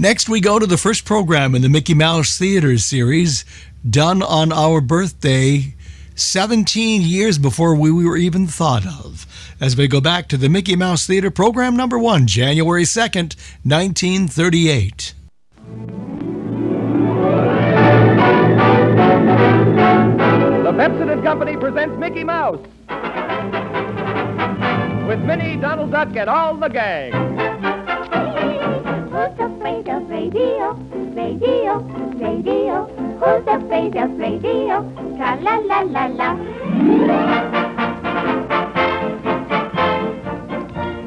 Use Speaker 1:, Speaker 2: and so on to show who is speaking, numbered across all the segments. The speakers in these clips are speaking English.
Speaker 1: Next, we go to the first program in the Mickey Mouse Theater series, done on our birthday, 17 years before we were even thought of. As we go back to the Mickey Mouse Theater program number one, January 2nd, 1938.
Speaker 2: The Pepsodent Company presents Mickey Mouse. With Minnie, Donald Duck, and all the gang.
Speaker 3: Radio? Radio, radio. Who's afraid of radio? Tra la la la la.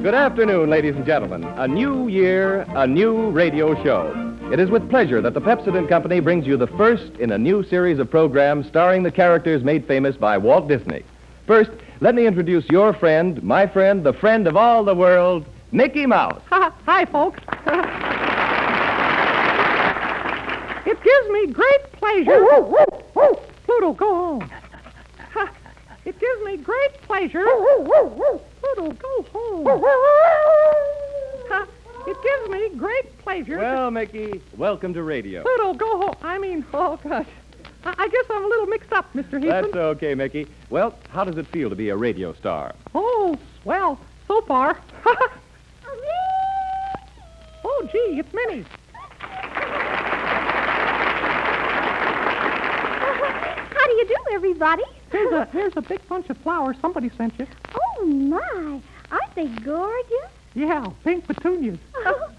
Speaker 2: Good afternoon, ladies and gentlemen. A new year, a new radio show. It is with pleasure that the Pepsodent Company brings you the first in a new series of programs starring the characters made famous by Walt Disney. First, let me introduce your friend, my friend, the friend of all the world, Mickey Mouse.
Speaker 4: Hi, folks. it gives me great pleasure. Pluto, go home. It gives me great pleasure. Pluto, go home. It gives me great pleasure.
Speaker 2: Well, Mickey, welcome to radio.
Speaker 4: Pluto, go home. I mean, oh, gosh. I I guess I'm a little mixed up, Mr. Heathman.
Speaker 2: That's okay, Mickey. Well, how does it feel to be a radio star?
Speaker 4: Oh, swell. So far. oh, gee, it's Minnie.
Speaker 3: How do you do, everybody?
Speaker 4: Here's a, here's a big bunch of flowers somebody sent you.
Speaker 3: Oh, my. Aren't they gorgeous?
Speaker 4: Yeah, pink petunias.
Speaker 3: Oh,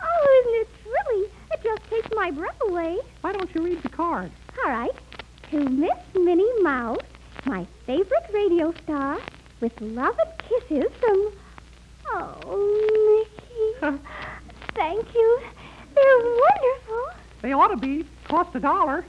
Speaker 3: oh, isn't it thrilling? It just takes my breath away.
Speaker 4: Why don't you read the card?
Speaker 3: All right. To Miss Minnie Mouse, my favorite radio star, with love and kisses from. Oh, Mickey. Thank you. They're wonderful.
Speaker 4: They ought to be. Cost a dollar.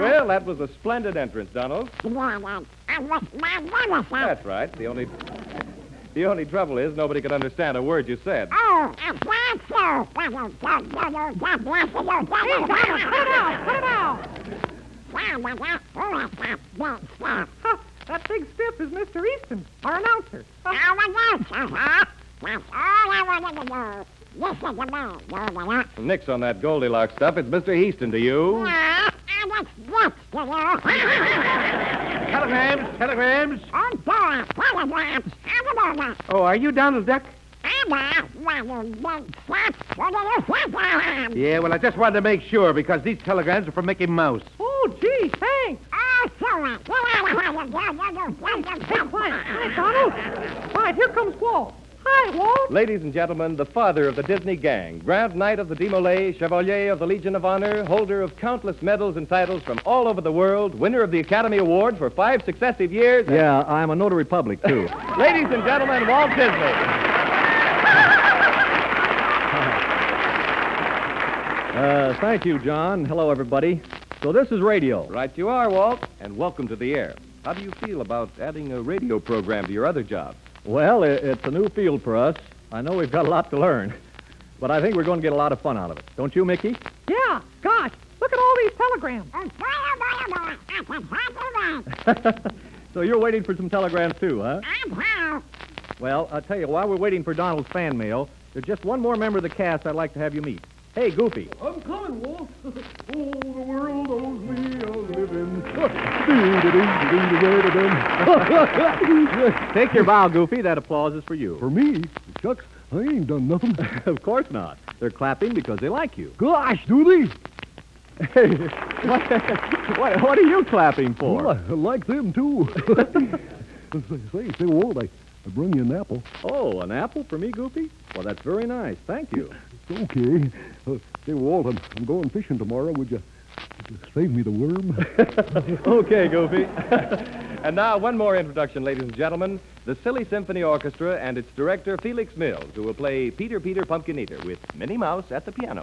Speaker 2: Well, that was a splendid entrance, Donald. That's right. The only the only trouble is nobody could understand a word you said.
Speaker 4: Oh, hey, Donald, put it out. Put it out. Huh, that big stiff is Mr. Easton, our announcer.
Speaker 2: Nix on that Goldilocks stuff. It's Mr. Heaston to you.
Speaker 5: Telegrams, telegrams. Oh, are you Donald Duck? Yeah, well, I just wanted to make sure because these telegrams are from Mickey Mouse.
Speaker 4: Oh, gee, thanks. Hey, quiet. Quiet, Donald. Quiet, here comes Walt. Hi, Walt.
Speaker 2: Ladies and gentlemen, the father of the Disney gang, Grand Knight of the DeMolay, Chevalier of the Legion of Honor, holder of countless medals and titles from all over the world, winner of the Academy Award for five successive years. and-
Speaker 6: Yeah, I'm a notary public, too.
Speaker 2: Ladies and gentlemen, Walt Disney.
Speaker 6: Uh, thank you, John. Hello, everybody. So this is radio.
Speaker 2: Right you are, Walt, and welcome to the air. How do you feel about adding a radio program to your other job?
Speaker 6: Well, i it's a new field for us. I know we've got a lot to learn, but I think we're going to get a lot of fun out of it. Don't you, Mickey?
Speaker 4: Yeah, gosh, look at all these telegrams.
Speaker 6: so you're waiting for some telegrams, too, huh? Well, I'll tell you, while we're waiting for Donald's fan mail, there's just one more member of the cast I'd like to have you meet. Hey, Goofy.
Speaker 5: I'm coming, Walt. oh, the world owes me a living.
Speaker 6: Take your bow, Goofy. That applause is for you.
Speaker 5: For me? Shucks, I ain't done nothing.
Speaker 6: of course not. They're clapping because they like you.
Speaker 5: Gosh, do they?
Speaker 6: Hey, what, what, what are you clapping for?
Speaker 5: Well, I like them, too. say, say, Walt, I, I brung you an apple.
Speaker 6: Oh, an apple for me, Goofy? Well, that's very nice. Thank you.
Speaker 5: It's Okay. Uh, say, Walt, I'm, I'm going fishing tomorrow. Would you, would you save me the worm?
Speaker 6: okay, Goofy.
Speaker 2: And now, one more introduction, ladies and gentlemen. The Silly Symphony Orchestra and its director, Felix Mills, who will play Peter Peter Pumpkin Eater with Minnie Mouse at the piano.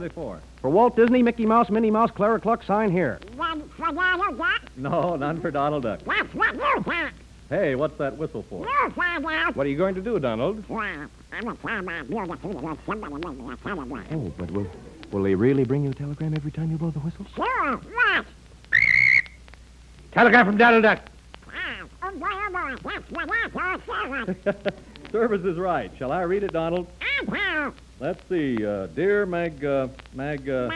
Speaker 6: Telegrams. are they for?
Speaker 7: For Walt Disney, Mickey Mouse, Minnie Mouse, Clara Cluck, sign here.
Speaker 3: One for Donald Duck.
Speaker 6: No, none for Donald Duck.
Speaker 3: That's what you said.
Speaker 6: Hey, what's that whistle for?
Speaker 3: You said that.
Speaker 6: What are you going to do, Donald?
Speaker 3: Well, I'm a farmer. You're the food of somebody make me a telegram.
Speaker 7: Oh, but will, will they really bring you a telegram every time you blow the whistle?
Speaker 3: Sure, what?
Speaker 7: Telegram from Donald Duck.
Speaker 3: Wow. Boy, boy. That's what I thought. Sarah.
Speaker 6: Service is right. Shall I read it, Donald?
Speaker 3: Oh,
Speaker 6: Let's see. Uh, dear Mag, uh, Mag, uh,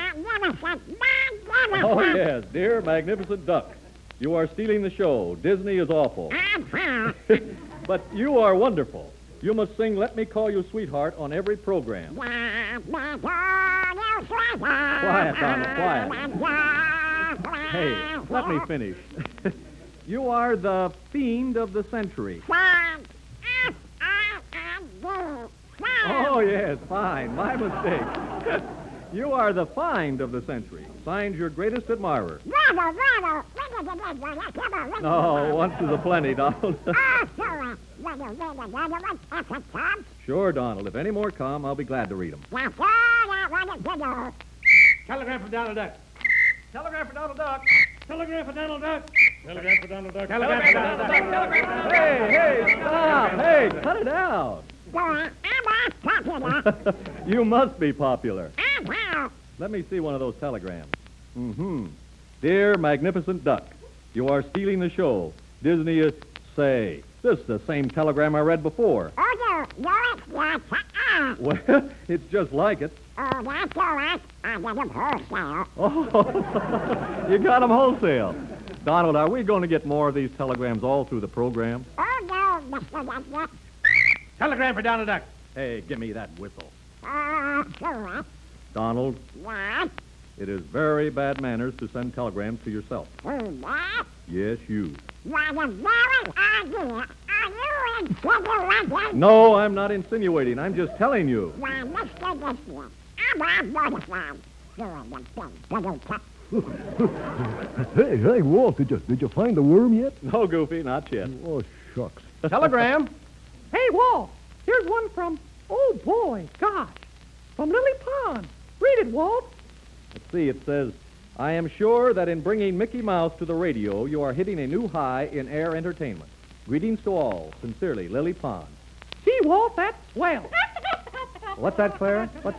Speaker 6: oh, yes. Dear Magnificent Duck, you are stealing the show. Disney is awful.
Speaker 3: Uh-huh.
Speaker 6: but you are wonderful. You must sing Let Me Call You Sweetheart on every program.
Speaker 3: Quiet,
Speaker 6: Donald, quiet. Hey, let me finish. you are the fiend of the century. Oh, yes, fine. My mistake. you are the find of the century. Signed your greatest admirer. No, once is a plenty, Donald. sure, Donald. If any more come, I'll be glad to read them.
Speaker 7: Telegram from Donald Duck.
Speaker 6: Telegram for Donald Duck.
Speaker 7: Telegram for Donald Duck.
Speaker 6: Telegram for Donald Duck.
Speaker 7: Telegram for Donald Duck.
Speaker 6: Hey, hey, stop. Hey, cut it out. you must be popular. Let me see one of those telegrams. Mm-hmm. Dear Magnificent Duck, you are stealing the show. Disney is... Say, this is the same telegram I read before. Well, it's just like it. Oh, you got them wholesale. Donald, are we going to get more of these telegrams all through the program?
Speaker 7: Telegram for Donald Duck.
Speaker 6: Hey, give me that whistle. Donald,
Speaker 3: What?
Speaker 6: it is very bad manners to send telegrams to yourself.
Speaker 3: What?
Speaker 6: Yes, you.
Speaker 3: What a very idea. Are you insinuating?
Speaker 6: No, I'm not insinuating. I'm just telling you.
Speaker 3: Why, Mr. Disney, I'm not mortified. You're a little cut.
Speaker 5: Hey, hey, Walt, did you did you find the worm yet?
Speaker 6: No, Goofy, not yet.
Speaker 5: Oh, shucks.
Speaker 7: Telegram.
Speaker 4: Hey, Walt, here's one from, oh boy, gosh, from Lily Pons. Read it, Walt.
Speaker 6: Let's see, it says, I am sure that in bringing Mickey Mouse to the radio, you are hitting a new high in air entertainment. Greetings to all. Sincerely, Lily Pons.
Speaker 4: Gee, Walt, that's swell.
Speaker 6: What's that, Clara? What?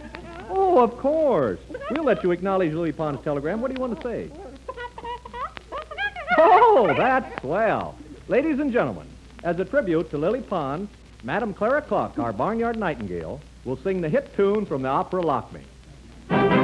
Speaker 6: Oh, of course. We'll let you acknowledge Lily Pons's telegram. What do you want to say? Oh, that's swell. Ladies and gentlemen, as a tribute to Lily Pons, Madam Clara Cluck, our barnyard nightingale, will sing the hit tune from the opera Lakmé.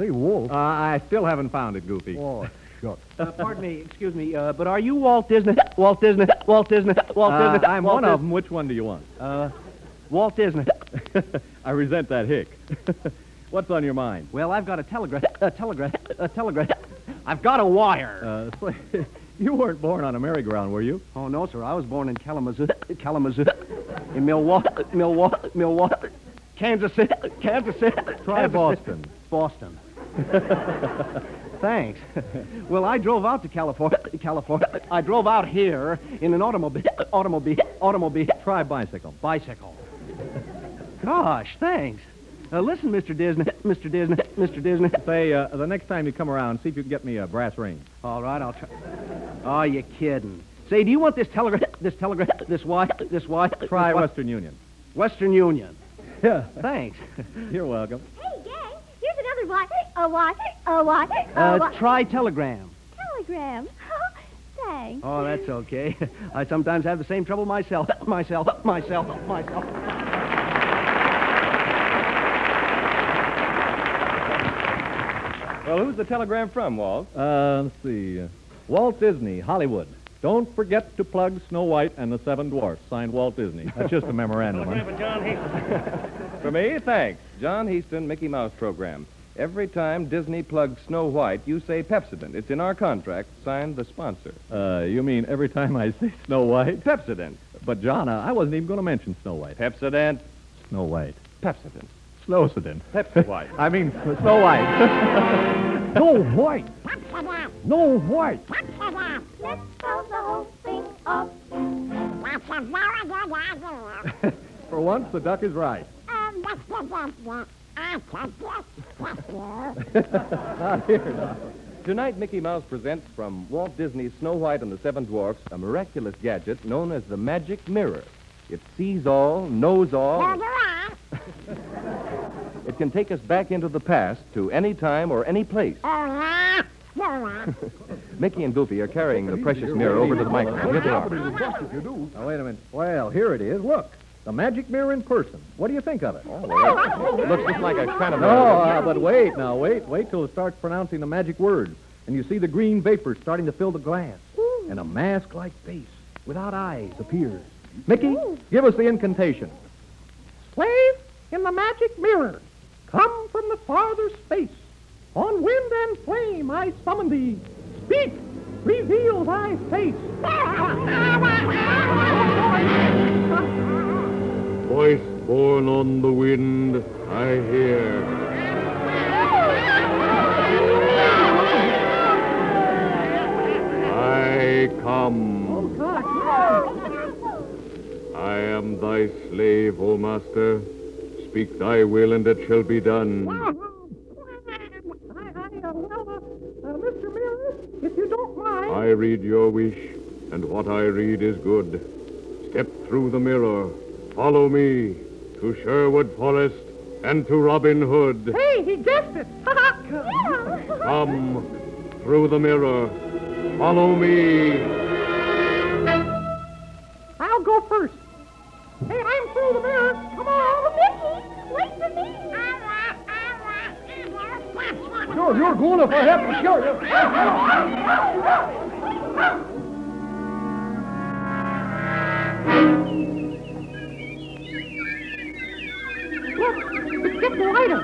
Speaker 5: Say, say, Walt.
Speaker 6: Uh, I still haven't found it, Goofy.
Speaker 5: Oh, shut.
Speaker 7: Uh, pardon me, excuse me, uh, but are you Walt Disney? Walt Disney? Walt Disney? Walt
Speaker 6: Uh,
Speaker 7: Disney?
Speaker 6: I'm
Speaker 7: Walt
Speaker 6: one
Speaker 7: Dis-
Speaker 6: of them. Which one do you want?
Speaker 7: Uh, Walt Disney.
Speaker 6: I resent that hick. What's on your mind?
Speaker 7: Well, I've got a telegraph, a telegraph, a telegraph. I've got a wire.
Speaker 6: Uh, you weren't born on a merry-go-round, were you?
Speaker 7: oh no, sir, I was born in Kalamazoo, Kalamazoo, in Milwaukee, Milwaukee, Milwaukee, Kansas City, Kansas City.
Speaker 6: Try
Speaker 7: Kansas
Speaker 6: Boston.
Speaker 7: City. Boston. Thanks. Well, I drove out to California. California. I drove out here in an automobile. Automobile. Automobile.
Speaker 6: Try bicycle.
Speaker 7: Bicycle. Gosh, thanks. Uh, listen, Mr. Disney, Mr. Disney, Mr. Disney.
Speaker 6: Say, uh, the next time you come around, see if you can get me a brass ring.
Speaker 7: All right, I'll try. Oh, you kidding? Say, do you want this telegraph, this telegraph, this wire, this wire?
Speaker 6: Try
Speaker 7: this
Speaker 6: Western Union.
Speaker 7: Western Union.
Speaker 6: Yeah.
Speaker 7: Thanks.
Speaker 6: You're welcome.
Speaker 3: Hey, gang, here's another what, a what, a what, a
Speaker 7: Uh,
Speaker 3: what.
Speaker 7: try telegram.
Speaker 3: Telegram. Thanks.
Speaker 7: Oh, that's okay. I sometimes have the same trouble myself, myself, myself, myself.
Speaker 2: Well, who's the telegram from, Walt?
Speaker 6: Uh, let's see. Uh, Walt Disney, Hollywood. Don't forget to plug Snow White and the Seven Dwarfs. Signed Walt Disney. That's just a memorandum. huh?
Speaker 2: For me, thanks. John Heaston, Mickey Mouse program. Every time Disney plugs Snow White, you say Pepsodent. It's in our contract, signed the sponsor.
Speaker 6: Uh, you mean every time I say Snow White?
Speaker 2: Pepsodent.
Speaker 6: But, John, uh, I wasn't even going to mention Snow White.
Speaker 2: Pepsodent.
Speaker 6: Snow White.
Speaker 2: Pepsodent.
Speaker 6: Snowsodent.
Speaker 2: Pepsi White.
Speaker 6: I mean, Snow White.
Speaker 5: No white. Pepsodent. No white. Pepsodent.
Speaker 3: Let's throw the whole thing up.
Speaker 6: For once, the duck is right. Not here, Doc.
Speaker 2: Tonight, Mickey Mouse presents from Walt Disney's Snow White and the Seven Dwarfs a miraculous gadget known as the Magic Mirror. It sees all, knows all. It can take us back into the past to any time or any place. Mickey and Goofy are carrying the precious mirror over to the microphone. Here they are.
Speaker 5: If you do.
Speaker 6: Now, wait a minute. Well, here it is. Look. The magic mirror in person. What do you think of it?
Speaker 2: Oh, well, it looks just like a kind of
Speaker 6: No, uh, but wait now, wait, wait till it starts pronouncing the magic words, and you see the green vapor starting to fill the glass, and a mask-like face without eyes appears.
Speaker 8: Mickey, give us the incantation.
Speaker 4: Slave in the magic mirror, come from the farther space. On wind and flame I summon thee. Speak, reveal thy face.
Speaker 9: Voice born on the wind, I hear. I come. I am thy slave, O master. Speak thy will, and it shall be done.
Speaker 4: I
Speaker 9: read your wish, and what I read is good. Step through the mirror. Follow me to Sherwood Forest and to Robin Hood.
Speaker 4: Hey, he guessed it.
Speaker 9: Ha ha Come through the mirror. Follow me.
Speaker 4: I'll go first. Hey, I'm through the mirror. Come on.
Speaker 3: Oh, Mickey, wait for me.
Speaker 9: Sure, you're going if I have to show you.
Speaker 4: Look, it's getting lighter.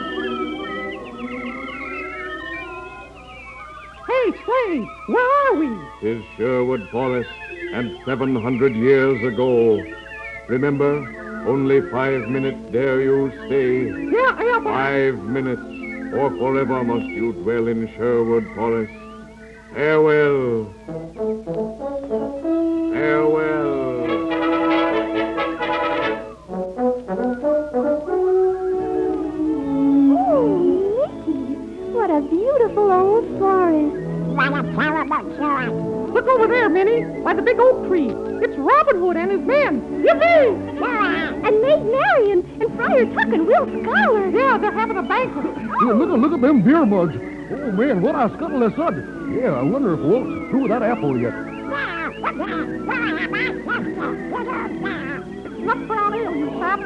Speaker 4: Hey, Slade, where are we?
Speaker 9: Tis Sherwood Forest, and seven hundred years ago. Remember, only five minutes dare you stay.
Speaker 4: Yeah, yeah, but...
Speaker 9: Five minutes, or forever must you dwell in Sherwood Forest. Farewell.
Speaker 4: Over there, Minnie, by the big oak tree. It's Robin Hood and his men. Yippee!
Speaker 3: And Maid Marian and Friar Tuck and Will Scarlet.
Speaker 4: Yeah, they're having a banquet.
Speaker 9: Yeah, look, at- look at them beer mugs. Oh, man, what a scuttle of sud. Yeah, I wonder if Walt's through with that apple yet.
Speaker 4: Not brown ale, you sap.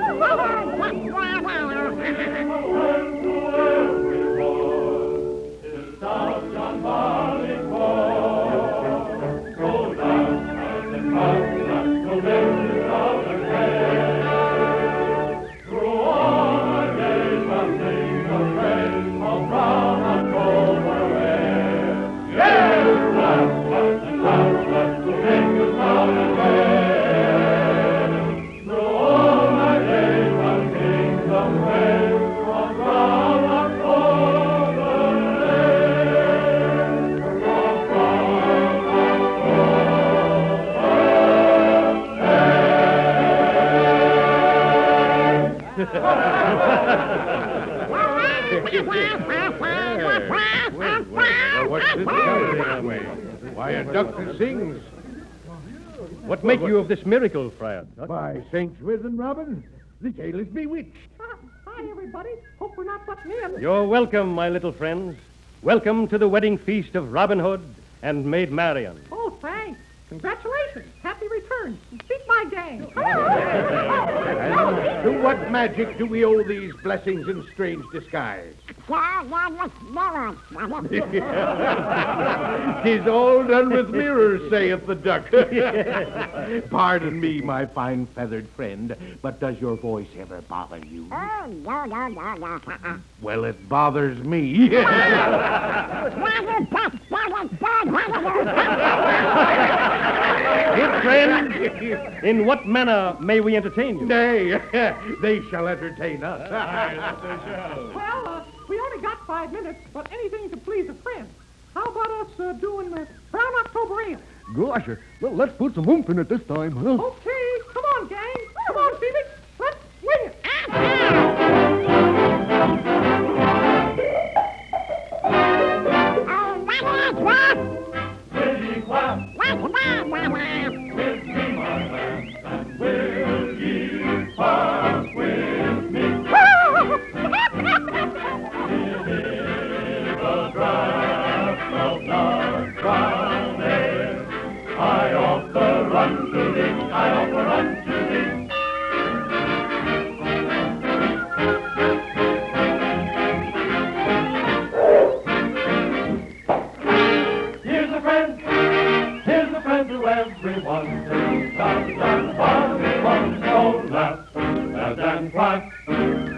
Speaker 10: What's this gathering way? Why, a duck that sings.
Speaker 8: What make you of this miracle, Friar?
Speaker 10: By St. Swithin, Robin, the tale is bewitched.
Speaker 4: Hi, everybody. Hope we're not butting in.
Speaker 8: You're welcome, my little friends. Welcome to the wedding feast of Robin Hood and Maid Marian.
Speaker 4: Oh, thanks. Congratulations. Happy return. Beat my gang.
Speaker 10: And to what magic do we owe these blessings in strange disguise? Tis all done with mirrors, saith the duck. Pardon me, my fine feathered friend, but does your voice ever bother you? Well, it bothers me.
Speaker 8: Good friend. In what manner may we entertain you?
Speaker 10: Nay, they shall entertain us.
Speaker 4: Well, uh, we only got five minutes, but anything to please a friend. How about us uh, doing the Brown October Ale?
Speaker 9: Gosh, uh, well, let's put some oomph in it this time. Huh?
Speaker 4: Okay, come on, gang. Come on, Phoebe. Let's wing it.
Speaker 5: Oh, what is? everyone. Shout and everyone, so laugh and
Speaker 11: then cry.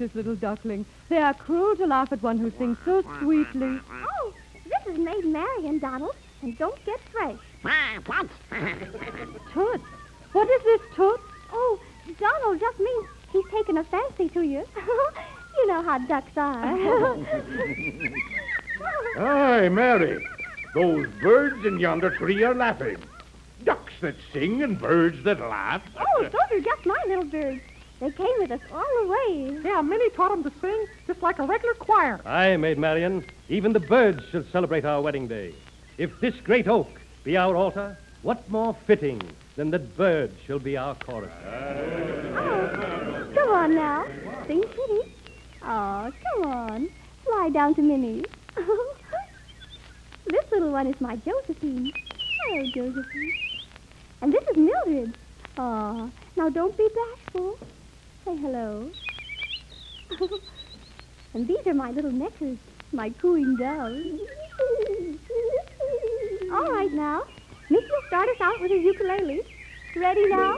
Speaker 11: Precious little duckling. They are cruel to laugh at one who sings so sweetly.
Speaker 3: Oh, this is Maid Marian, Donald, and don't get fresh. What?
Speaker 11: Toots. What is this, Toots?
Speaker 3: Oh, Donald just means he's taken a fancy to you. you know how ducks are.
Speaker 10: Aye, Mary. Those birds in yonder tree are laughing. Ducks that sing and birds that laugh.
Speaker 3: oh, those are just my little birds. They came with us all the way.
Speaker 4: Yeah, Minnie taught him to sing just like a regular choir.
Speaker 6: Aye, Maid Marian, even the birds shall celebrate our wedding day. If this great oak be our altar, what more fitting than that birds shall be our chorus?
Speaker 3: Oh, come on now. Sing pretty. Oh, come on. Fly down to Minnie. this little one is my Josephine. Hello, Josephine. And this is Mildred. Oh, now don't be bashful. Say hello. and these are my little neckers, my cooing doves. All right now. Miss will start us out with a ukulele. Ready now?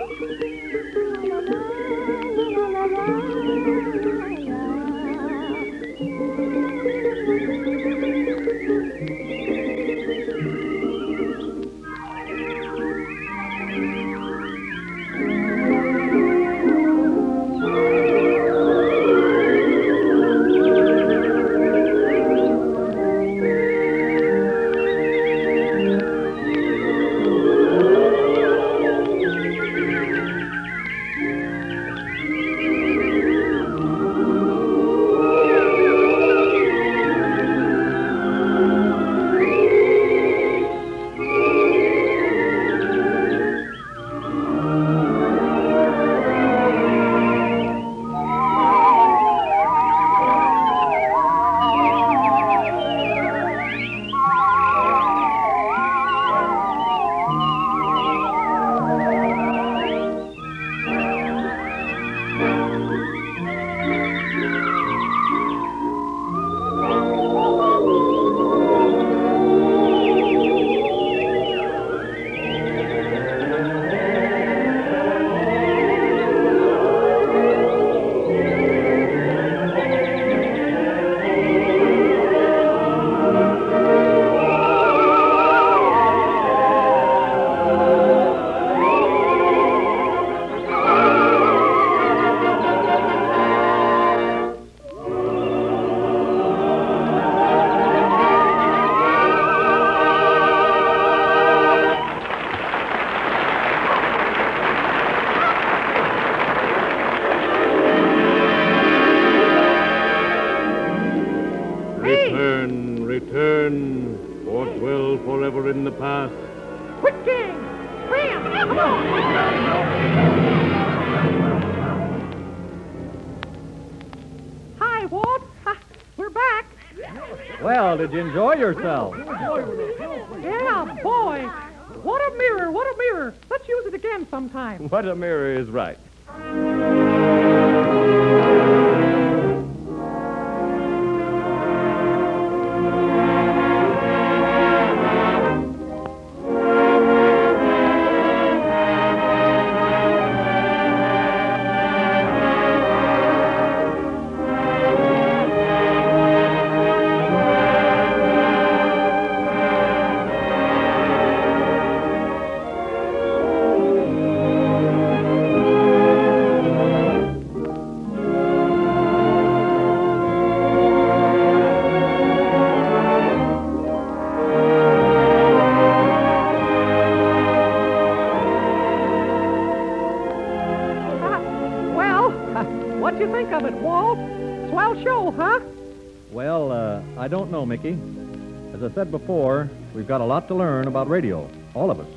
Speaker 6: Before, we've got a lot to learn about radio, all of us.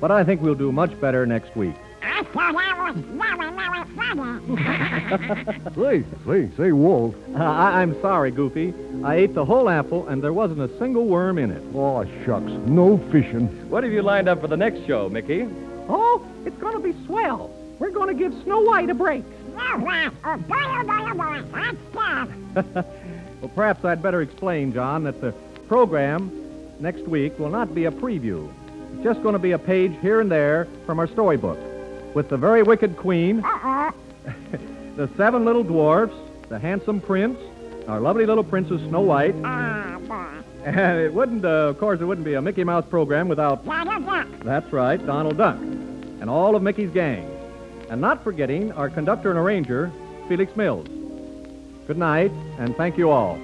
Speaker 6: But I think we'll do much better next week.
Speaker 5: Say, say, say, Walt.
Speaker 6: Uh, I- I'm sorry, Goofy. I ate the whole apple, and there wasn't a single worm in it.
Speaker 5: Oh, shucks. No fishing.
Speaker 2: What have you lined up for the next show, Mickey?
Speaker 4: Oh, it's going to be swell. We're going to give Snow White a break.
Speaker 6: Well, perhaps I'd better explain, John, that the program next week will not be a preview. It's just going to be a page here and there from our storybook with the very wicked queen, the seven little dwarfs, the handsome prince, our lovely little princess Snow White. And it wouldn't, uh, of course, it wouldn't be a Mickey Mouse program without. That's right, Donald Duck. And all of Mickey's gang. And not forgetting our conductor and arranger, Felix Mills. Good night, and thank you all.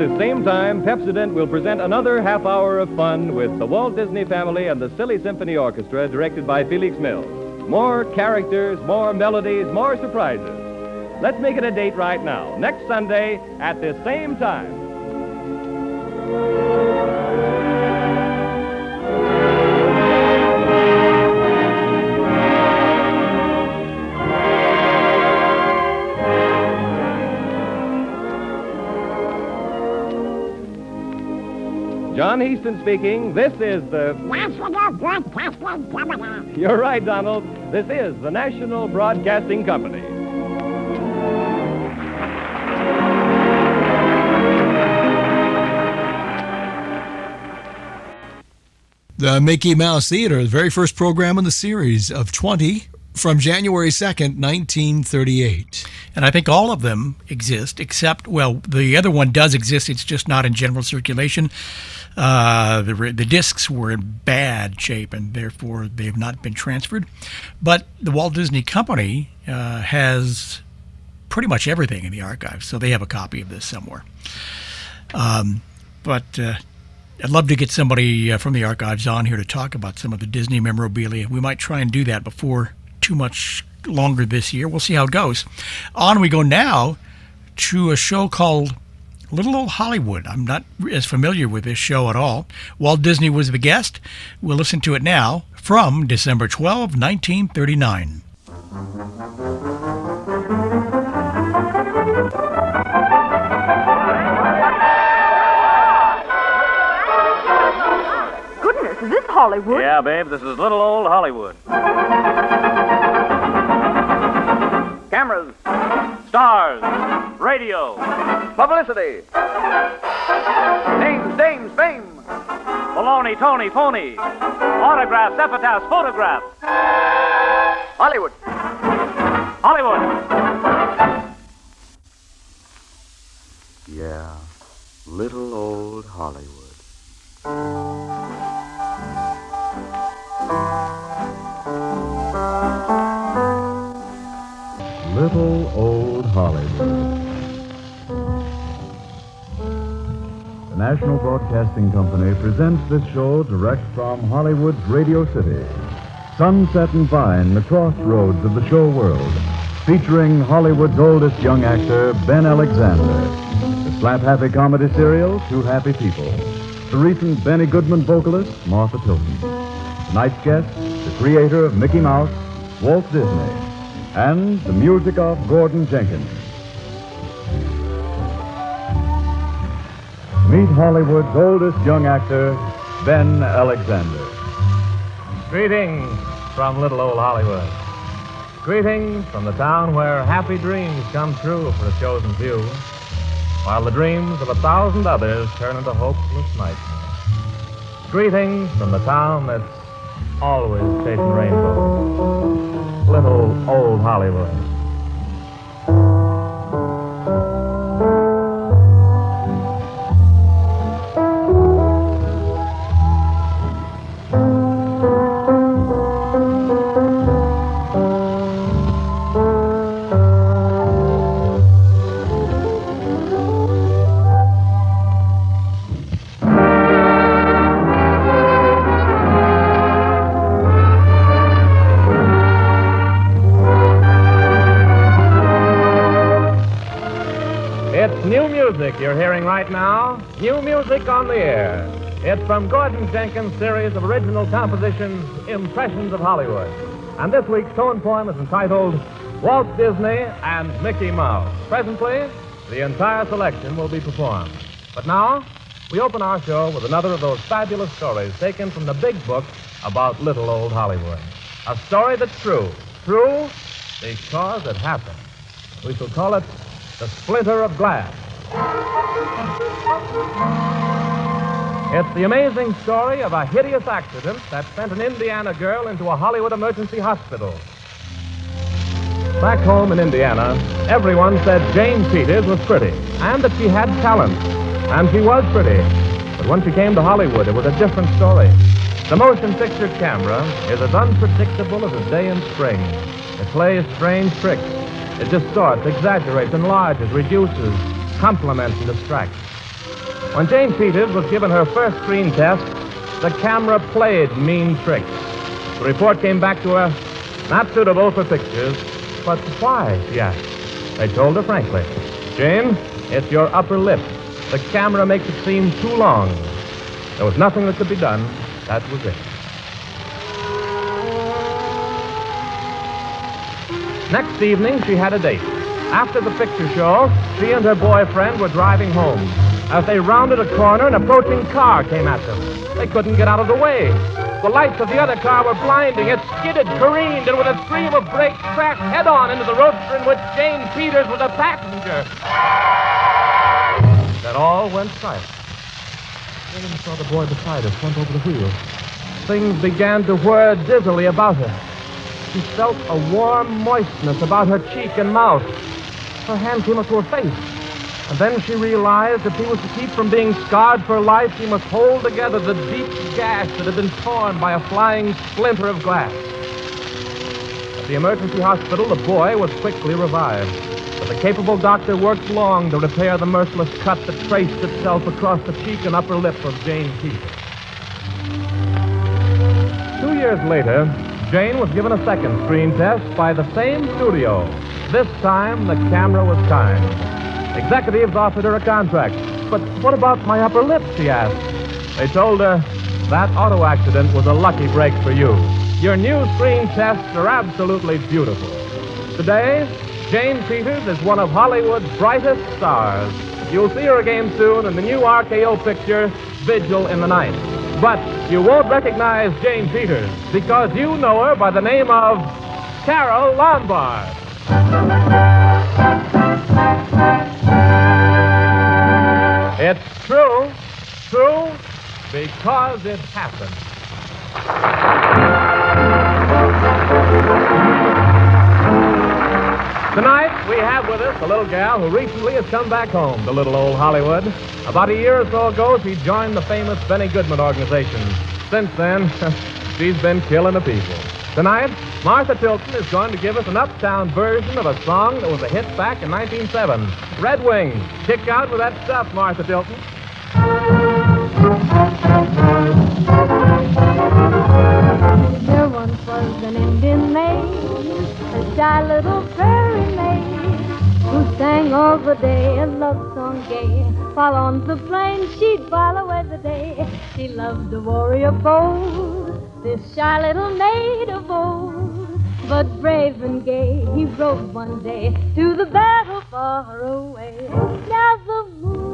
Speaker 2: At the same time, Pepsodent will present another half hour of fun with the Walt Disney Family and the Silly Symphony Orchestra, directed by Felix Mills. More characters, more melodies, more surprises. Let's make it a date right now. Next Sunday at the same time. John Heaston speaking. This is the. You're right, Donald. This is the National Broadcasting Company.
Speaker 1: The Mickey Mouse Theater, the very first program in the series of 20 from January 2nd, 1938.
Speaker 12: And I think all of them exist, except, well, the other one does exist. It's just not in general circulation. Uh, the, the discs were in bad shape and therefore they have not been transferred. But the Walt Disney Company uh, has pretty much everything in the archives, so they have a copy of this somewhere. Um, but uh, I'd love to get somebody uh, from the archives on here to talk about some of the Disney memorabilia. We might try and do that before too much longer this year. We'll see how it goes. On we go now to a show called Little Old Hollywood. I'm not as familiar with this show at all. Walt Disney was the guest. We'll listen to it now from December 12, 1939.
Speaker 13: Goodness, is this Hollywood?
Speaker 14: Yeah, babe, this is little old Hollywood. Cameras, stars, radio, publicity, names, dames, fame, baloney, Tony, phony, autographs, epitaphs, photographs. Hollywood. Hollywood.
Speaker 15: Yeah, little old Hollywood.
Speaker 16: Little Old Hollywood. The National Broadcasting Company presents this show direct from Hollywood's Radio City. Sunset and Vine, the crossroads of the show world, featuring Hollywood's oldest young actor, Ben Alexander. The slap happy comedy serial, Two Happy People. The recent Benny Goodman vocalist, Martha Tilton. Tonight's guest, the creator of Mickey Mouse, Walt Disney. And the music of Gordon Jenkins. Meet Hollywood's oldest young actor, Ben Alexander.
Speaker 17: Greetings from little old Hollywood. Greetings from the town where happy dreams come true for a chosen few, while the dreams of a thousand others turn into hopeless nightmares. Greetings from the town that's always chasing rainbows. Little old Hollywood. Music you're hearing right now. New music on the air. It's from Gordon Jenkins' series of original compositions, Impressions of Hollywood. And this week's tone poem is entitled Walt Disney and Mickey Mouse. Presently, the entire selection will be performed. But now, we open our show with another of those fabulous stories taken from the big book about little old Hollywood. A story that's true. True because it happened. We shall call it The Splinter of Glass. It's the amazing story of a hideous accident that sent an Indiana girl into a Hollywood emergency hospital. Back home in Indiana, everyone said Jane Peters was pretty and that she had talent. And she was pretty. But when she came to Hollywood, it was a different story. The motion picture camera is as unpredictable as a day in spring. It plays strange tricks. It distorts, exaggerates, enlarges, reduces, complements, and distracts. When Jane Peters was given her first screen test, the camera played mean tricks. The report came back to her, not suitable for pictures. But why, she asked. They told her frankly, Jane, it's your upper lip. The camera makes it seem too long. There was nothing that could be done. That was it. Next evening, she had a date. After the picture show, she and her boyfriend were driving home. As they rounded a corner, an approaching car came at them. They couldn't get out of the way. The lights of the other car were blinding. It skidded, careened, and with a scream of brakes, crashed head on into the roadster in which Jane Peters was a passenger. Then all went silent. Jane saw the boy beside her slumped over the wheel. Things began to whir dizzily about her. She felt a warm moistness about her cheek and mouth. Her hand came up to her face. And then she realized if he was to keep from being scarred for life, he must hold together the deep gash that had been torn by a flying splinter of glass. At the emergency hospital, the boy was quickly revived. But the capable doctor worked long to repair the merciless cut that traced itself across the cheek and upper lip of Jane Peters. Two years later, Jane was given a second screen test by the same studio. This time, the camera was kind. Executives offered her a contract. But what about my upper lip, she asked. They told her that auto accident was a lucky break for you. Your new screen tests are absolutely beautiful. Today, Jane Peters is one of Hollywood's brightest stars. You'll see her again soon in the new RKO picture, Vigil in the Night. But you won't recognize Jane Peters because you know her by the name of Carole Lombard. It's true, true, because it happened. Tonight, we have with us a little gal who recently has come back home to little old Hollywood. About a year or so ago, she joined the famous Benny Goodman organization. Since then, she's been killing the people. Tonight, Martha Tilton is going to give us an uptown version of a song that was a hit back in 1907. Red Wings. Kick out with that stuff, Martha Tilton.
Speaker 18: There once was an Indian maid, a shy little prairie maid, who sang all the day a love song gay. While on the plains she'd while away the day. She loved a warrior bold, this shy little maid of old. But brave and gay, he rode one day to the battle far away. Now the moon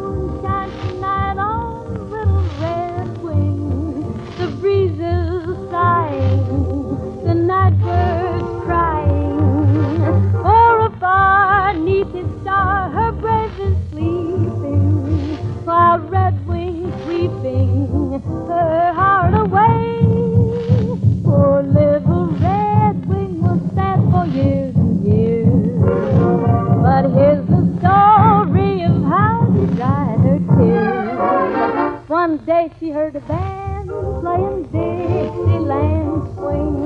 Speaker 18: heard a band playing Dixieland swing.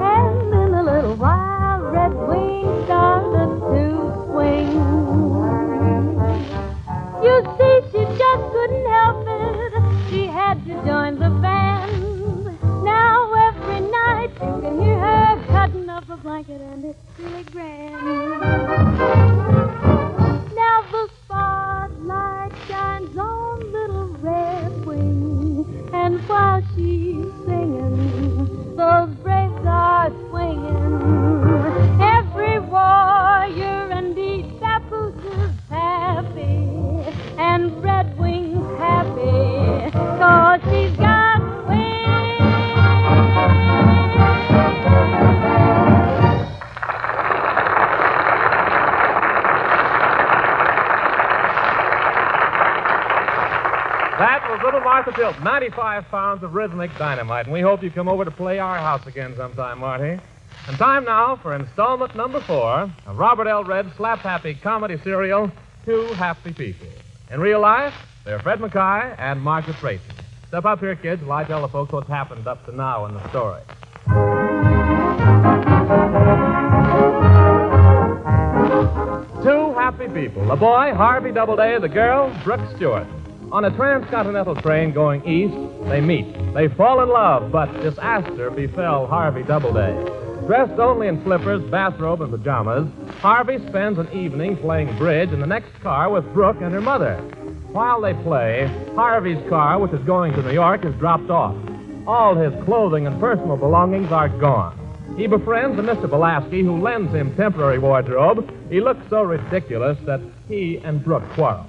Speaker 18: And in a little while, Red Wing started to swing. You see, she just couldn't help it. She had to join the band. Now every night you can hear her cutting up a blanket, and it's really grand.
Speaker 17: Was Little Martha Tilt, 95 pounds of rhythmic dynamite. And we hope you come over to play our house again sometime, Marty. And time now for installment number four of Robert L. Redd's slap happy comedy serial, Two Happy People. In real life, they're Fred Mackay and Margaret Tracy. Step up here, kids, while I tell the folks what's happened up to now in the story. Two happy people. The boy, Harvey Doubleday, the girl, Brooke Stewart. On a transcontinental train going east, they meet. They fall in love, but disaster befell Harvey Doubleday. Dressed only in slippers, bathrobe, and pajamas, Harvey spends an evening playing bridge in the next car with Brooke and her mother. While they play, Harvey's car, which is going to New York, is dropped off. All his clothing and personal belongings are gone. He befriends a Mr. Belaski who lends him temporary wardrobe. He looks so ridiculous that he and Brooke quarrel.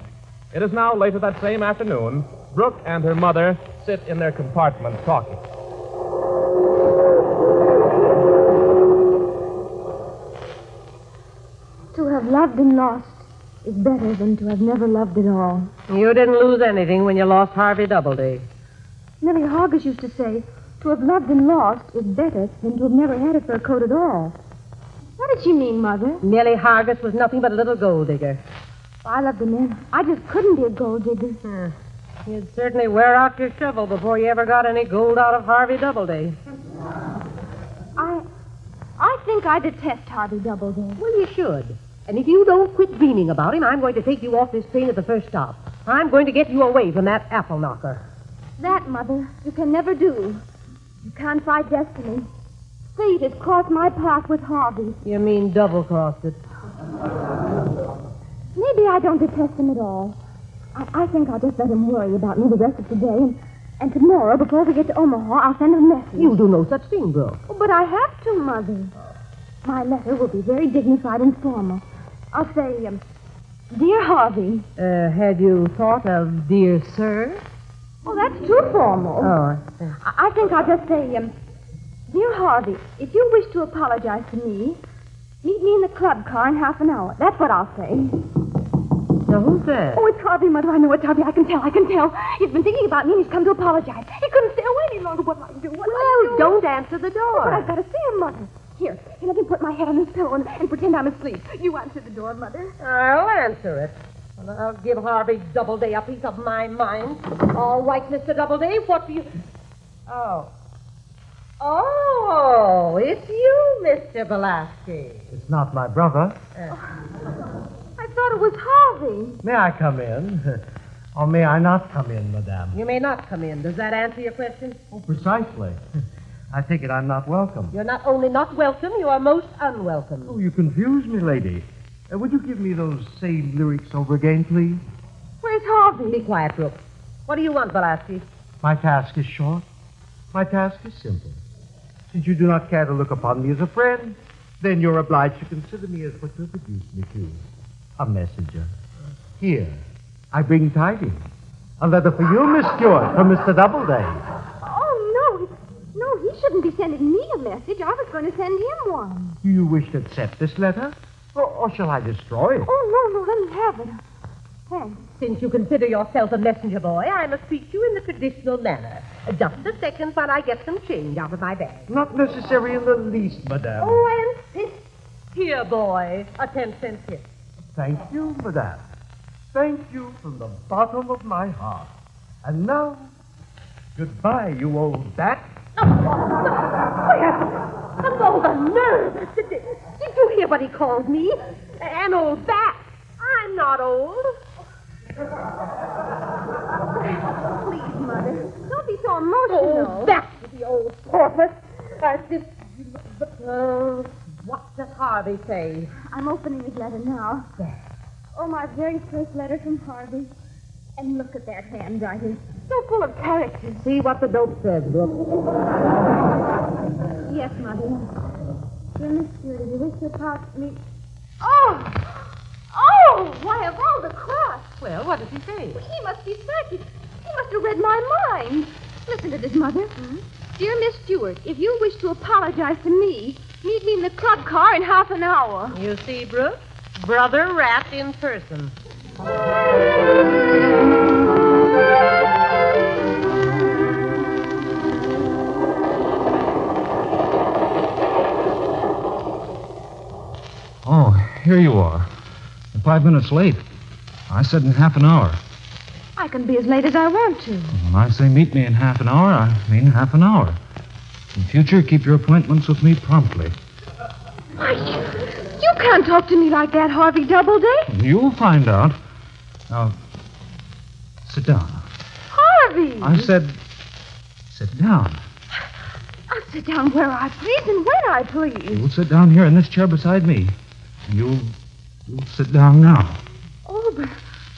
Speaker 17: It is now later that same afternoon. Brooke and her mother sit in their compartment talking.
Speaker 19: To have loved and lost is better than to have never loved at all.
Speaker 20: You didn't lose anything when you lost Harvey Doubleday.
Speaker 19: Millie Hargis used to say, to have loved and lost is better than to have never had a fur coat at all. What did she mean, Mother?
Speaker 20: Millie Hargis was nothing but a little gold digger.
Speaker 19: I love the men. I just couldn't be a gold digger. Hmm.
Speaker 20: You'd certainly wear out your shovel before you ever got any gold out of Harvey Doubleday.
Speaker 19: I I think I detest Harvey Doubleday.
Speaker 20: Well, you should. And if you don't quit dreaming about him, I'm going to take you off this train at the first stop. I'm going to get you away from that apple knocker.
Speaker 19: That, Mother, you can never do. You can't fight destiny. Fate has crossed my path with Harvey.
Speaker 20: You mean double crossed it.
Speaker 19: Maybe I don't detest him at all. I, I think I'll just let him worry about me the rest of today, and, and tomorrow, before we get to Omaha, I'll send him a message.
Speaker 20: You'll do no such thing, Brooke.
Speaker 19: Oh, but I have to, Mother. My letter will be very dignified and formal. I'll say, um, Dear Harvey.
Speaker 20: Uh, had you thought of dear sir?
Speaker 19: Oh, that's too formal.
Speaker 20: Oh,
Speaker 19: I, I think I'll just say, um, Dear Harvey, if you wish to apologize to me, meet me in the club car in half an hour. That's what I'll say.
Speaker 20: Now, who's that?
Speaker 19: Oh, it's Harvey, Mother. I know it's Harvey. I can tell. I can tell. He's been thinking about me and he's come to apologize. He couldn't stay away any longer. What'll I do? What'll I
Speaker 20: Well,
Speaker 19: do?
Speaker 20: don't answer the door.
Speaker 19: But I've got to see him, Mother. Here, here, let me put my head on his pillow and, and pretend I'm asleep. You answer the door, Mother.
Speaker 20: I'll answer it. And I'll give Harvey Doubleday a piece of my mind. All right, Mr. Doubleday, what do you... Oh. Oh, it's you, Mr. Belaski.
Speaker 7: It's not my brother.
Speaker 19: I thought it was Harvey.
Speaker 7: May I come in? or may I not come in, madame?
Speaker 20: You may not come in. Does that answer your question?
Speaker 7: Oh, precisely. I take it I'm not welcome.
Speaker 20: You're not only not welcome, you are most unwelcome.
Speaker 7: Oh, you confuse me, lady. Uh, would you give me those same lyrics over again, please?
Speaker 19: Where's Harvey?
Speaker 20: Be quiet, Brooke. What do you want, Belaski?
Speaker 7: My task is short. My task is simple. Since you do not care to look upon me as a friend, then you're obliged to consider me as what you introduced me to a messenger. Here, I bring tidings. A letter for you, Miss Stewart, from Mr. Doubleday.
Speaker 19: Oh, no. No, he shouldn't be sending me a message. I was going to send him one.
Speaker 7: Do you wish to accept this letter? Or, or shall I destroy it?
Speaker 19: Oh, no, no, let me have it. Thanks.
Speaker 20: Since you consider yourself a messenger boy, I must treat you in the traditional manner. Just a second while I get some change out of my bag.
Speaker 7: Not necessary in the least, madame.
Speaker 20: Oh, and insist. Here, boy, a ten cent tip.
Speaker 7: Thank you, madame. Thank you from the bottom of my heart. And now, goodbye, you old bat.
Speaker 20: Oh, the nerve! Did, did you hear what he called me? An old bat. I'm not old.
Speaker 19: Please, Mother, don't be so emotional.
Speaker 20: Oh, back to the old porpoise. As if. Uh, what does Harvey say?
Speaker 19: I'm opening his letter now. Oh, my very first letter from Harvey. And look at that handwriting. So full of characters.
Speaker 20: See what the dope says, Brooke.
Speaker 19: Yes, Mother. Dear Miss Judy, you wish to pass me. Oh! Oh! Why, of all the cross!
Speaker 20: Well, what does he say?
Speaker 19: He must be psychic. He must have read my mind. Listen to this, Mother. Hmm? Dear Miss Stewart, if you wish to apologize to me, meet me in the club car in half an hour.
Speaker 20: You see, Brooke? Brother Rat in person.
Speaker 21: Oh, here you are. You're five minutes late. I said in half an hour.
Speaker 19: I can be as late as I want to.
Speaker 21: When I say meet me in half an hour, I mean half an hour. In future, keep your appointments with me promptly.
Speaker 19: Why, you, you can't talk to me like that, Harvey Doubleday.
Speaker 21: You'll find out. Now, sit down.
Speaker 19: Harvey!
Speaker 21: I said, sit down.
Speaker 19: I'll sit down where I please and when I please.
Speaker 21: You'll sit down here in this chair beside me. And you'll, you'll sit down now.
Speaker 19: Oh, but,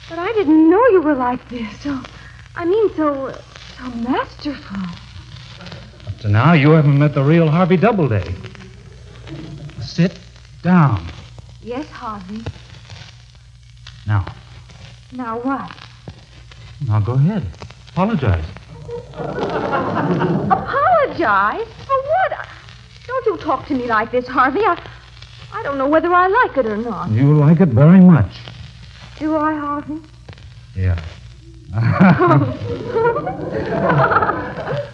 Speaker 19: but I didn't know you were like this. So, I mean, so, so masterful.
Speaker 21: To now, you haven't met the real Harvey Doubleday. Sit down.
Speaker 19: Yes, Harvey.
Speaker 21: Now,
Speaker 19: Now what?
Speaker 21: now go ahead. Apologize.
Speaker 19: Apologize? For what? Don't you talk to me like this, Harvey. I, I don't know whether I like it or not.
Speaker 21: You like it very much.
Speaker 19: Do I, Harvey?
Speaker 21: Yeah.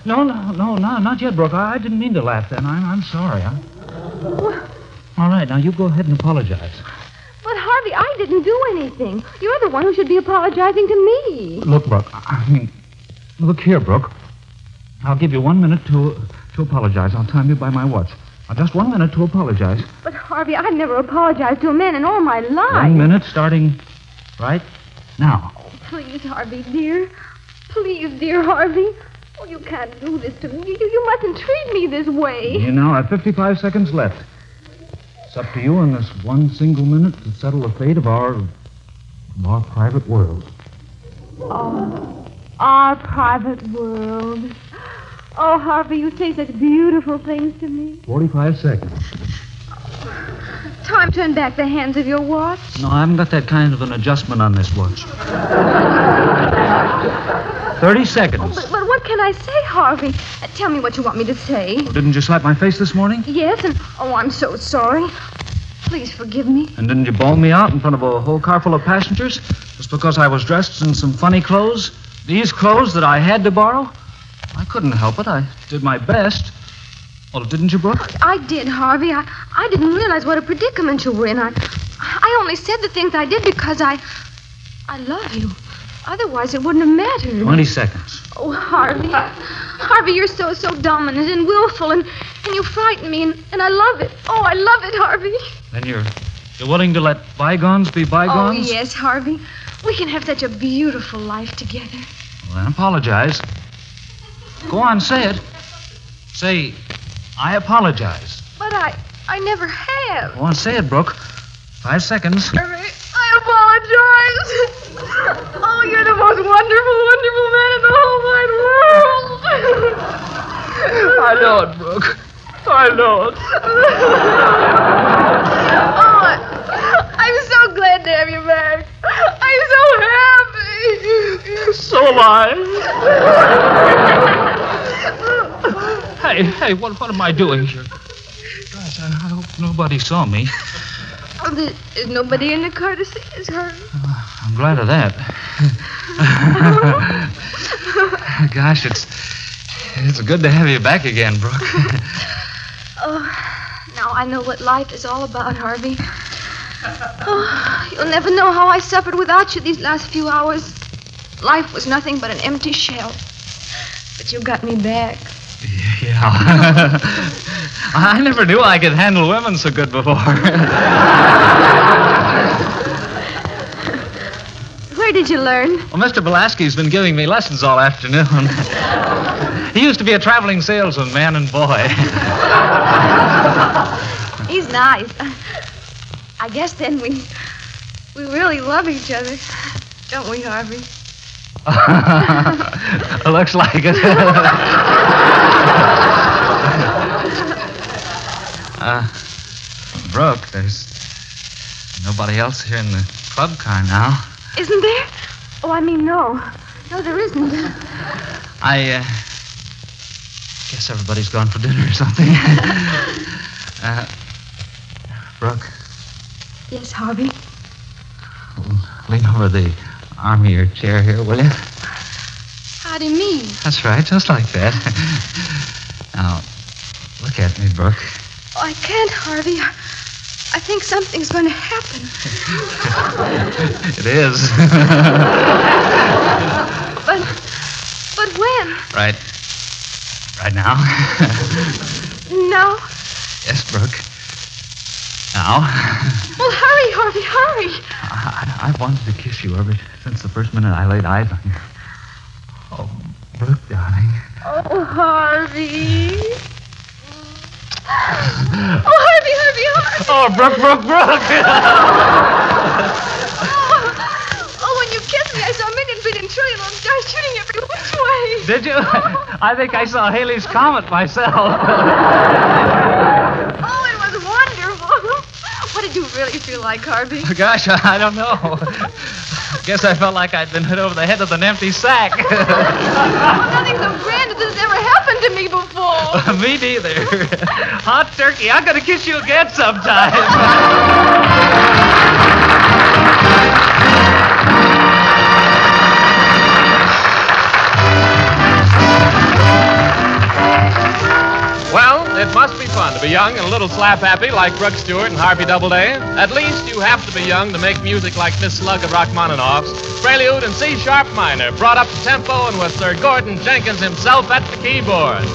Speaker 21: No, no, no, no, not yet, Brooke. I didn't mean to laugh then. I'm, I'm sorry. I... All right, now you go ahead and apologize.
Speaker 19: But, Harvey, I didn't do anything. You're the one who should be apologizing to me.
Speaker 21: Look, Brooke, I I mean, look here, Brooke. I'll give you one minute to to apologize. I'll time you by my watch. Now, just one minute to apologize.
Speaker 19: But, Harvey, I've never apologized to a man in all my life.
Speaker 21: One minute starting right now.
Speaker 19: Please, Harvey, dear. Please, dear Harvey. Oh, you can't do this to me. You, you mustn't treat me this way.
Speaker 21: You now have 55 seconds left. It's up to you in this one single minute to settle the fate of our of our private world.
Speaker 19: Oh, our private world. Oh, Harvey, you say such beautiful things to me.
Speaker 21: 45 seconds.
Speaker 19: Time to turn back the hands of your watch.
Speaker 21: No, I haven't got that kind of an adjustment on this watch. 30 seconds.
Speaker 19: But, but what can I say, Harvey? Uh, tell me what you want me to say.
Speaker 21: Didn't you slap my face this morning?
Speaker 19: Yes, and oh, I'm so sorry. Please forgive me.
Speaker 21: And didn't you bawl me out in front of a whole car full of passengers just because I was dressed in some funny clothes? These clothes that I had to borrow? I couldn't help it. I did my best. Well, didn't you, Brooke?
Speaker 19: I did, Harvey. I, I didn't realize what a predicament you were in. I, I only said the things I did because I, I love you. Otherwise, it wouldn't have mattered.
Speaker 21: 20 seconds.
Speaker 19: Oh, Harvey. Harvey, you're so, so dominant and willful, and, and you frighten me, and, and I love it. Oh, I love it, Harvey.
Speaker 21: Then you're you're willing to let bygones be bygones?
Speaker 19: Oh, yes, Harvey. We can have such a beautiful life together.
Speaker 21: Well, then apologize. Go on, say it. Say, I apologize.
Speaker 19: But I, I never have.
Speaker 21: Go on, say it, Brooke. Five seconds.
Speaker 19: Harvey, I apologize. Oh, you're the most wonderful, wonderful man in the whole wide world.
Speaker 21: I know it, Brooke. I know it.
Speaker 19: Oh, I'm so glad to have you back. I'm so happy.
Speaker 21: So am I. hey, hey, what, what am I doing here? Gosh, I, I hope nobody saw me.
Speaker 19: Oh, there's nobody in the car to see us, Harvey.
Speaker 21: Uh, I'm glad of that. Gosh, it's it's good to have you back again, Brooke.
Speaker 19: Oh, now I know what life is all about, Harvey. Oh, you'll never know how I suffered without you these last few hours. Life was nothing but an empty shell. But you got me back.
Speaker 21: yeah. I never knew I could handle women so good before.
Speaker 19: Where did you learn?
Speaker 21: Well, Mr. Pulaski's been giving me lessons all afternoon. he used to be a traveling salesman, man and boy.
Speaker 19: He's nice. I guess then we we really love each other, don't we, Harvey?
Speaker 21: Looks like it. Uh, Brooke, there's nobody else here in the club car now.
Speaker 19: Isn't there? Oh, I mean, no. No, there isn't.
Speaker 21: I, uh, guess everybody's gone for dinner or something. uh, Brooke,
Speaker 19: Yes, Harvey.
Speaker 21: lean over the arm of your chair here, will you?
Speaker 19: How do you mean?
Speaker 21: That's right, just like that. now, look at me, Brooke.
Speaker 19: Oh, I can't, Harvey. I, think something's going to happen.
Speaker 21: It is.
Speaker 19: But, but when?
Speaker 21: right. Right now.
Speaker 19: No.
Speaker 21: yes, Brooke. Now.
Speaker 19: Well, hurry, Harvey, hurry.
Speaker 21: I, I've wanted to kiss you ever since the first minute I laid eyes on you. Oh, Brooke, darling.
Speaker 19: Oh, Harvey. Oh, Harvey, Harvey, Harvey.
Speaker 21: Oh, Brooke, Brooke, Brooke.
Speaker 19: Oh, oh, when you kissed me, I saw a million billion trillion little stars shooting every which way.
Speaker 21: Did you? I think I saw Halley's Comet myself.
Speaker 19: Oh, it was wonderful. What did you really feel like, Harvey?
Speaker 21: Gosh, I don't know. Guess I felt like I'd been hit over the head with an empty sack.
Speaker 19: Oh, nothing so grand as this ever happened to me before.
Speaker 21: Me neither. Hot turkey, I'm gonna kiss you again sometime.
Speaker 17: Well, it must be fun to be young and a little slap happy like Brooke Stewart and Harvey Doubleday. At least you have to be young to make music like Miss Slug of Rachmaninoff's Prelude in C sharp minor, brought up to tempo and with Sir Gordon Jenkins himself at the keyboard.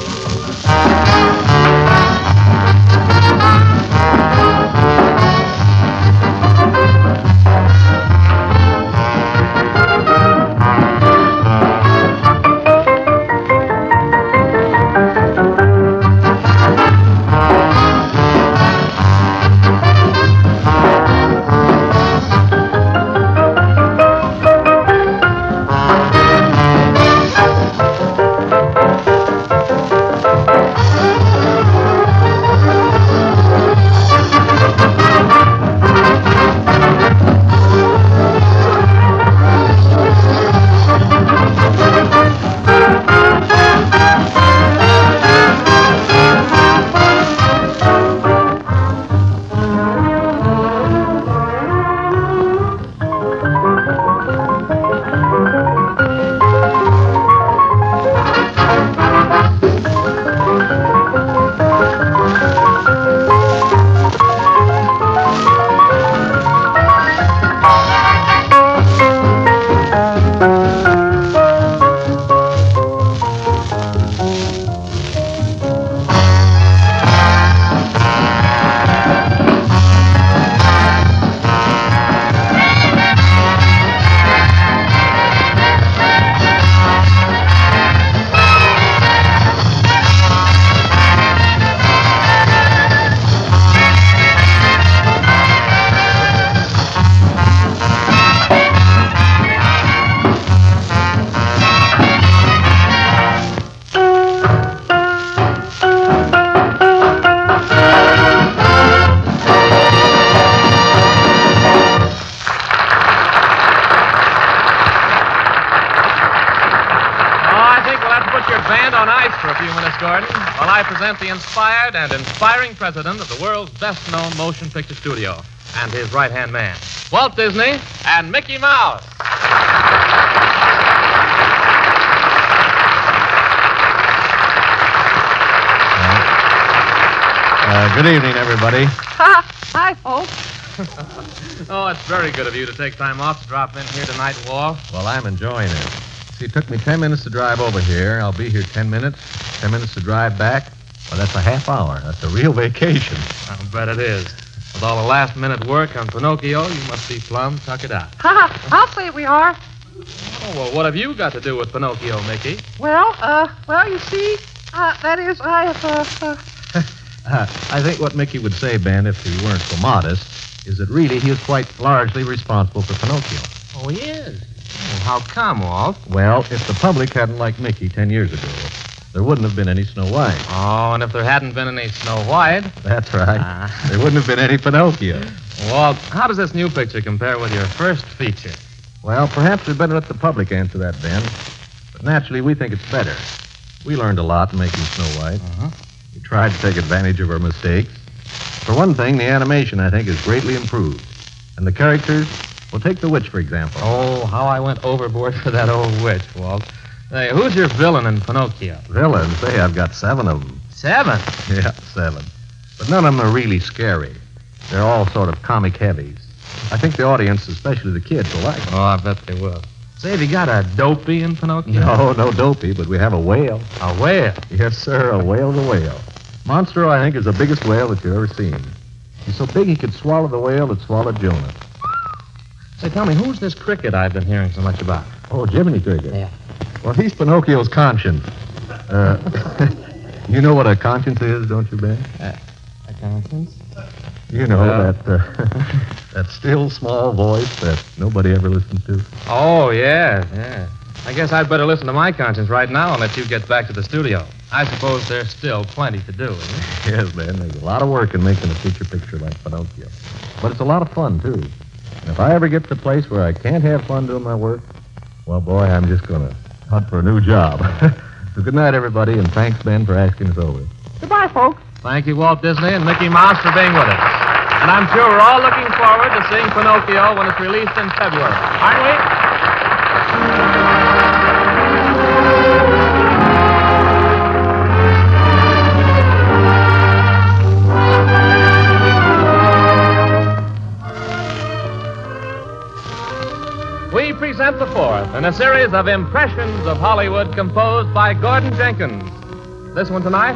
Speaker 17: Present the inspired and inspiring president of the world's best known motion picture studio. and his right hand man, Walt Disney and Mickey Mouse.
Speaker 22: Uh, good evening, everybody.
Speaker 20: Hi, folks.
Speaker 17: oh, it's very good of you to take time off to drop in here tonight, Walt.
Speaker 22: Well, I'm enjoying it. See, it took me 10 minutes to drive over here. I'll be here 10 minutes. 10 minutes to drive back. Well, that's a half hour. That's a real vacation.
Speaker 17: I bet it is. With all the last minute work on Pinocchio, you must be plumb tuck it out.
Speaker 20: Ha ha! I'll say we are.
Speaker 17: Oh, well, what have you got to do with Pinocchio, Mickey?
Speaker 20: Well, uh, well, you see, uh, that is, I have, uh, uh,
Speaker 22: Uh, I think what Mickey would say, Ben, if he weren't so modest, is that really he is quite largely responsible for Pinocchio.
Speaker 17: Oh, he is. Well, how come, Walt?
Speaker 22: Well, if the public hadn't liked Mickey 10 years ago, there wouldn't have been any Snow White.
Speaker 17: Oh, and if there hadn't been any Snow White.
Speaker 22: That's right.
Speaker 17: Ah.
Speaker 22: There wouldn't have been any Pinocchio.
Speaker 17: Walt, how does this new picture compare with your first feature?
Speaker 22: Well, perhaps we'd better let the public answer that, Ben. But naturally, we think it's better. We learned a lot in making Snow White.
Speaker 17: Uh-huh.
Speaker 22: We tried to take advantage of our mistakes. For one thing, the animation, I think, is greatly improved. And the characters, well, take the witch, for example.
Speaker 17: Oh, how I went overboard for that old witch, Walt. Hey, who's your villain in Pinocchio?
Speaker 22: Villains, say, I've got seven of them.
Speaker 17: Seven?
Speaker 22: Yeah, seven. But none of them are really scary. They're all sort of comic heavies. I think the audience, especially the kids, will like them.
Speaker 17: Oh, I bet they will. Say, have you got a dopey in Pinocchio?
Speaker 22: No, no dopey, but we have a whale.
Speaker 17: A whale?
Speaker 22: Yes, sir, a whale's a whale. Monstro, I think, is the biggest whale that you've ever seen. He's so big he could swallow the whale that swallowed Jonah.
Speaker 17: Say, tell me, who's this cricket I've been hearing so much about?
Speaker 22: Oh, Jiminy Cricket.
Speaker 17: Yeah.
Speaker 22: Well, he's Pinocchio's conscience. Uh, you know what a conscience is, don't you, Ben?
Speaker 17: Uh, a conscience?
Speaker 22: You know that uh, that still small voice that nobody ever listens to.
Speaker 17: Oh, yeah, yeah. I guess I'd better listen to my conscience right now and let you get back to the studio. I suppose there's still plenty to do, isn't?
Speaker 22: Yes, Ben. There's a lot of work in making a feature picture like Pinocchio, but it's a lot of fun too. And if I ever get to a place where I can't have fun doing my work, well, boy, I'm just gonna hunt for a new job. so good night, everybody, and thanks, Ben, for asking us over.
Speaker 20: goodbye, folks.
Speaker 17: Thank you, Walt Disney and Mickey Mouse, for being with us. And I'm sure we're all looking forward to seeing Pinocchio when it's released in February. Aren't we? The fourth in a series of impressions of Hollywood composed by Gordon Jenkins. This one tonight,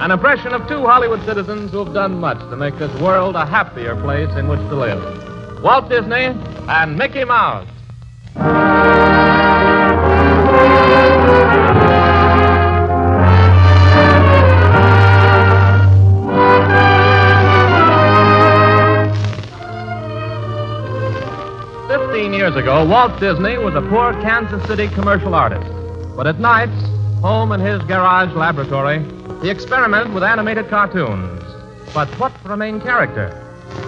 Speaker 17: an impression of two Hollywood citizens who have done much to make this world a happier place in which to live Walt Disney and Mickey Mouse. Years ago, Walt Disney was a poor Kansas City commercial artist. But at nights, home in his garage laboratory, he experimented with animated cartoons. But what for a main character?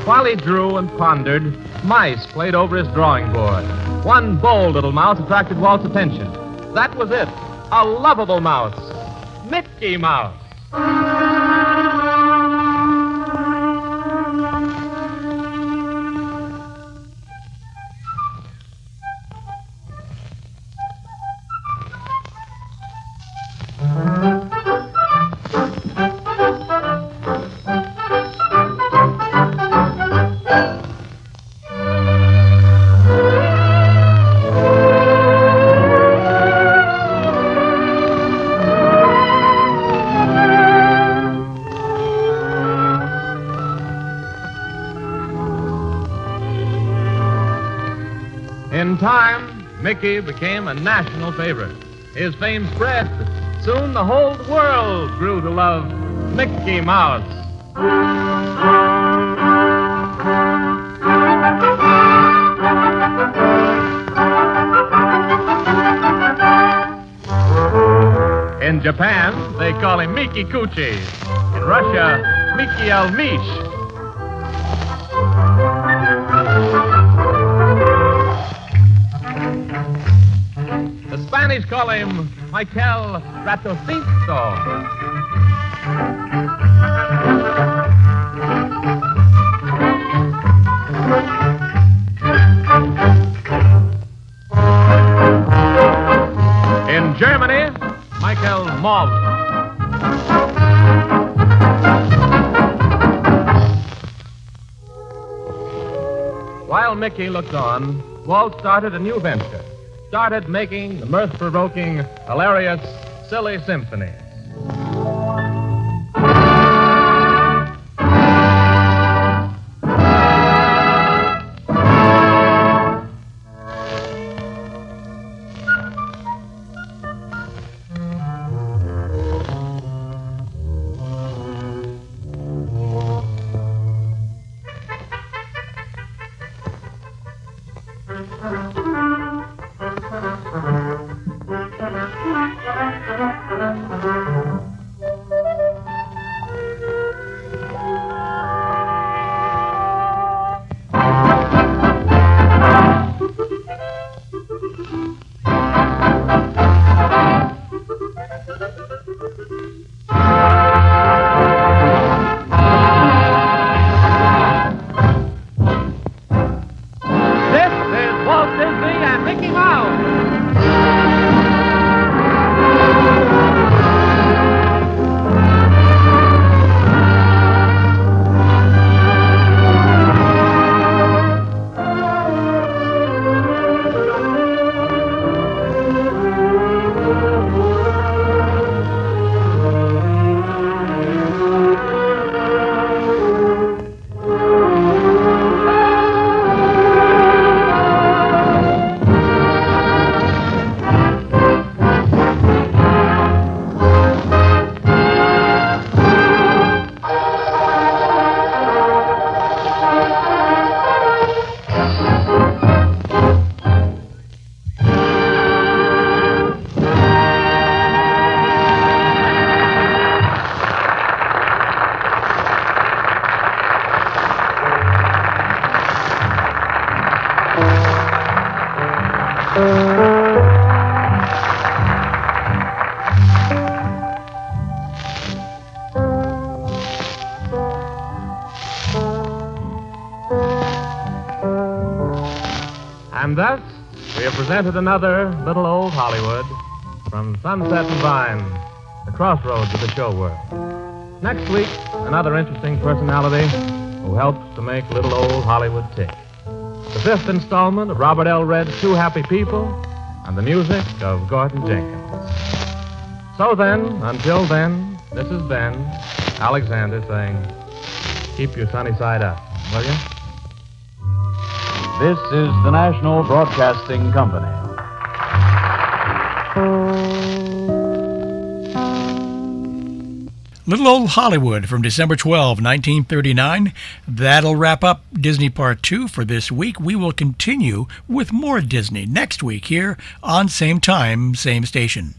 Speaker 17: While he drew and pondered, mice played over his drawing board. One bold little mouse attracted Walt's attention. That was it a lovable mouse Mickey Mouse. Mickey became a national favorite. His fame spread. Soon the whole world grew to love Mickey Mouse. In Japan, they call him Miki Kuchi. In Russia, Miki El Mish. Spanish call him Michael Ratocisto. In Germany, Michael Moll. While Mickey looked on, Walt started a new venture. Started making the mirth provoking, hilarious, silly symphony. Presented another Little Old Hollywood from Sunset and Vine, the crossroads of the show world. Next week, another interesting personality who helps to make Little Old Hollywood tick. The fifth installment of Robert L. Redd's Two Happy People and the music of Gordon Jenkins. So then, until then, this is Ben Alexander saying, keep your sunny side up, will you?
Speaker 16: This is the National Broadcasting Company.
Speaker 12: Little Old Hollywood from December 12, 1939. That'll wrap up Disney Part 2 for this week. We will continue with more Disney next week here on same time, same station.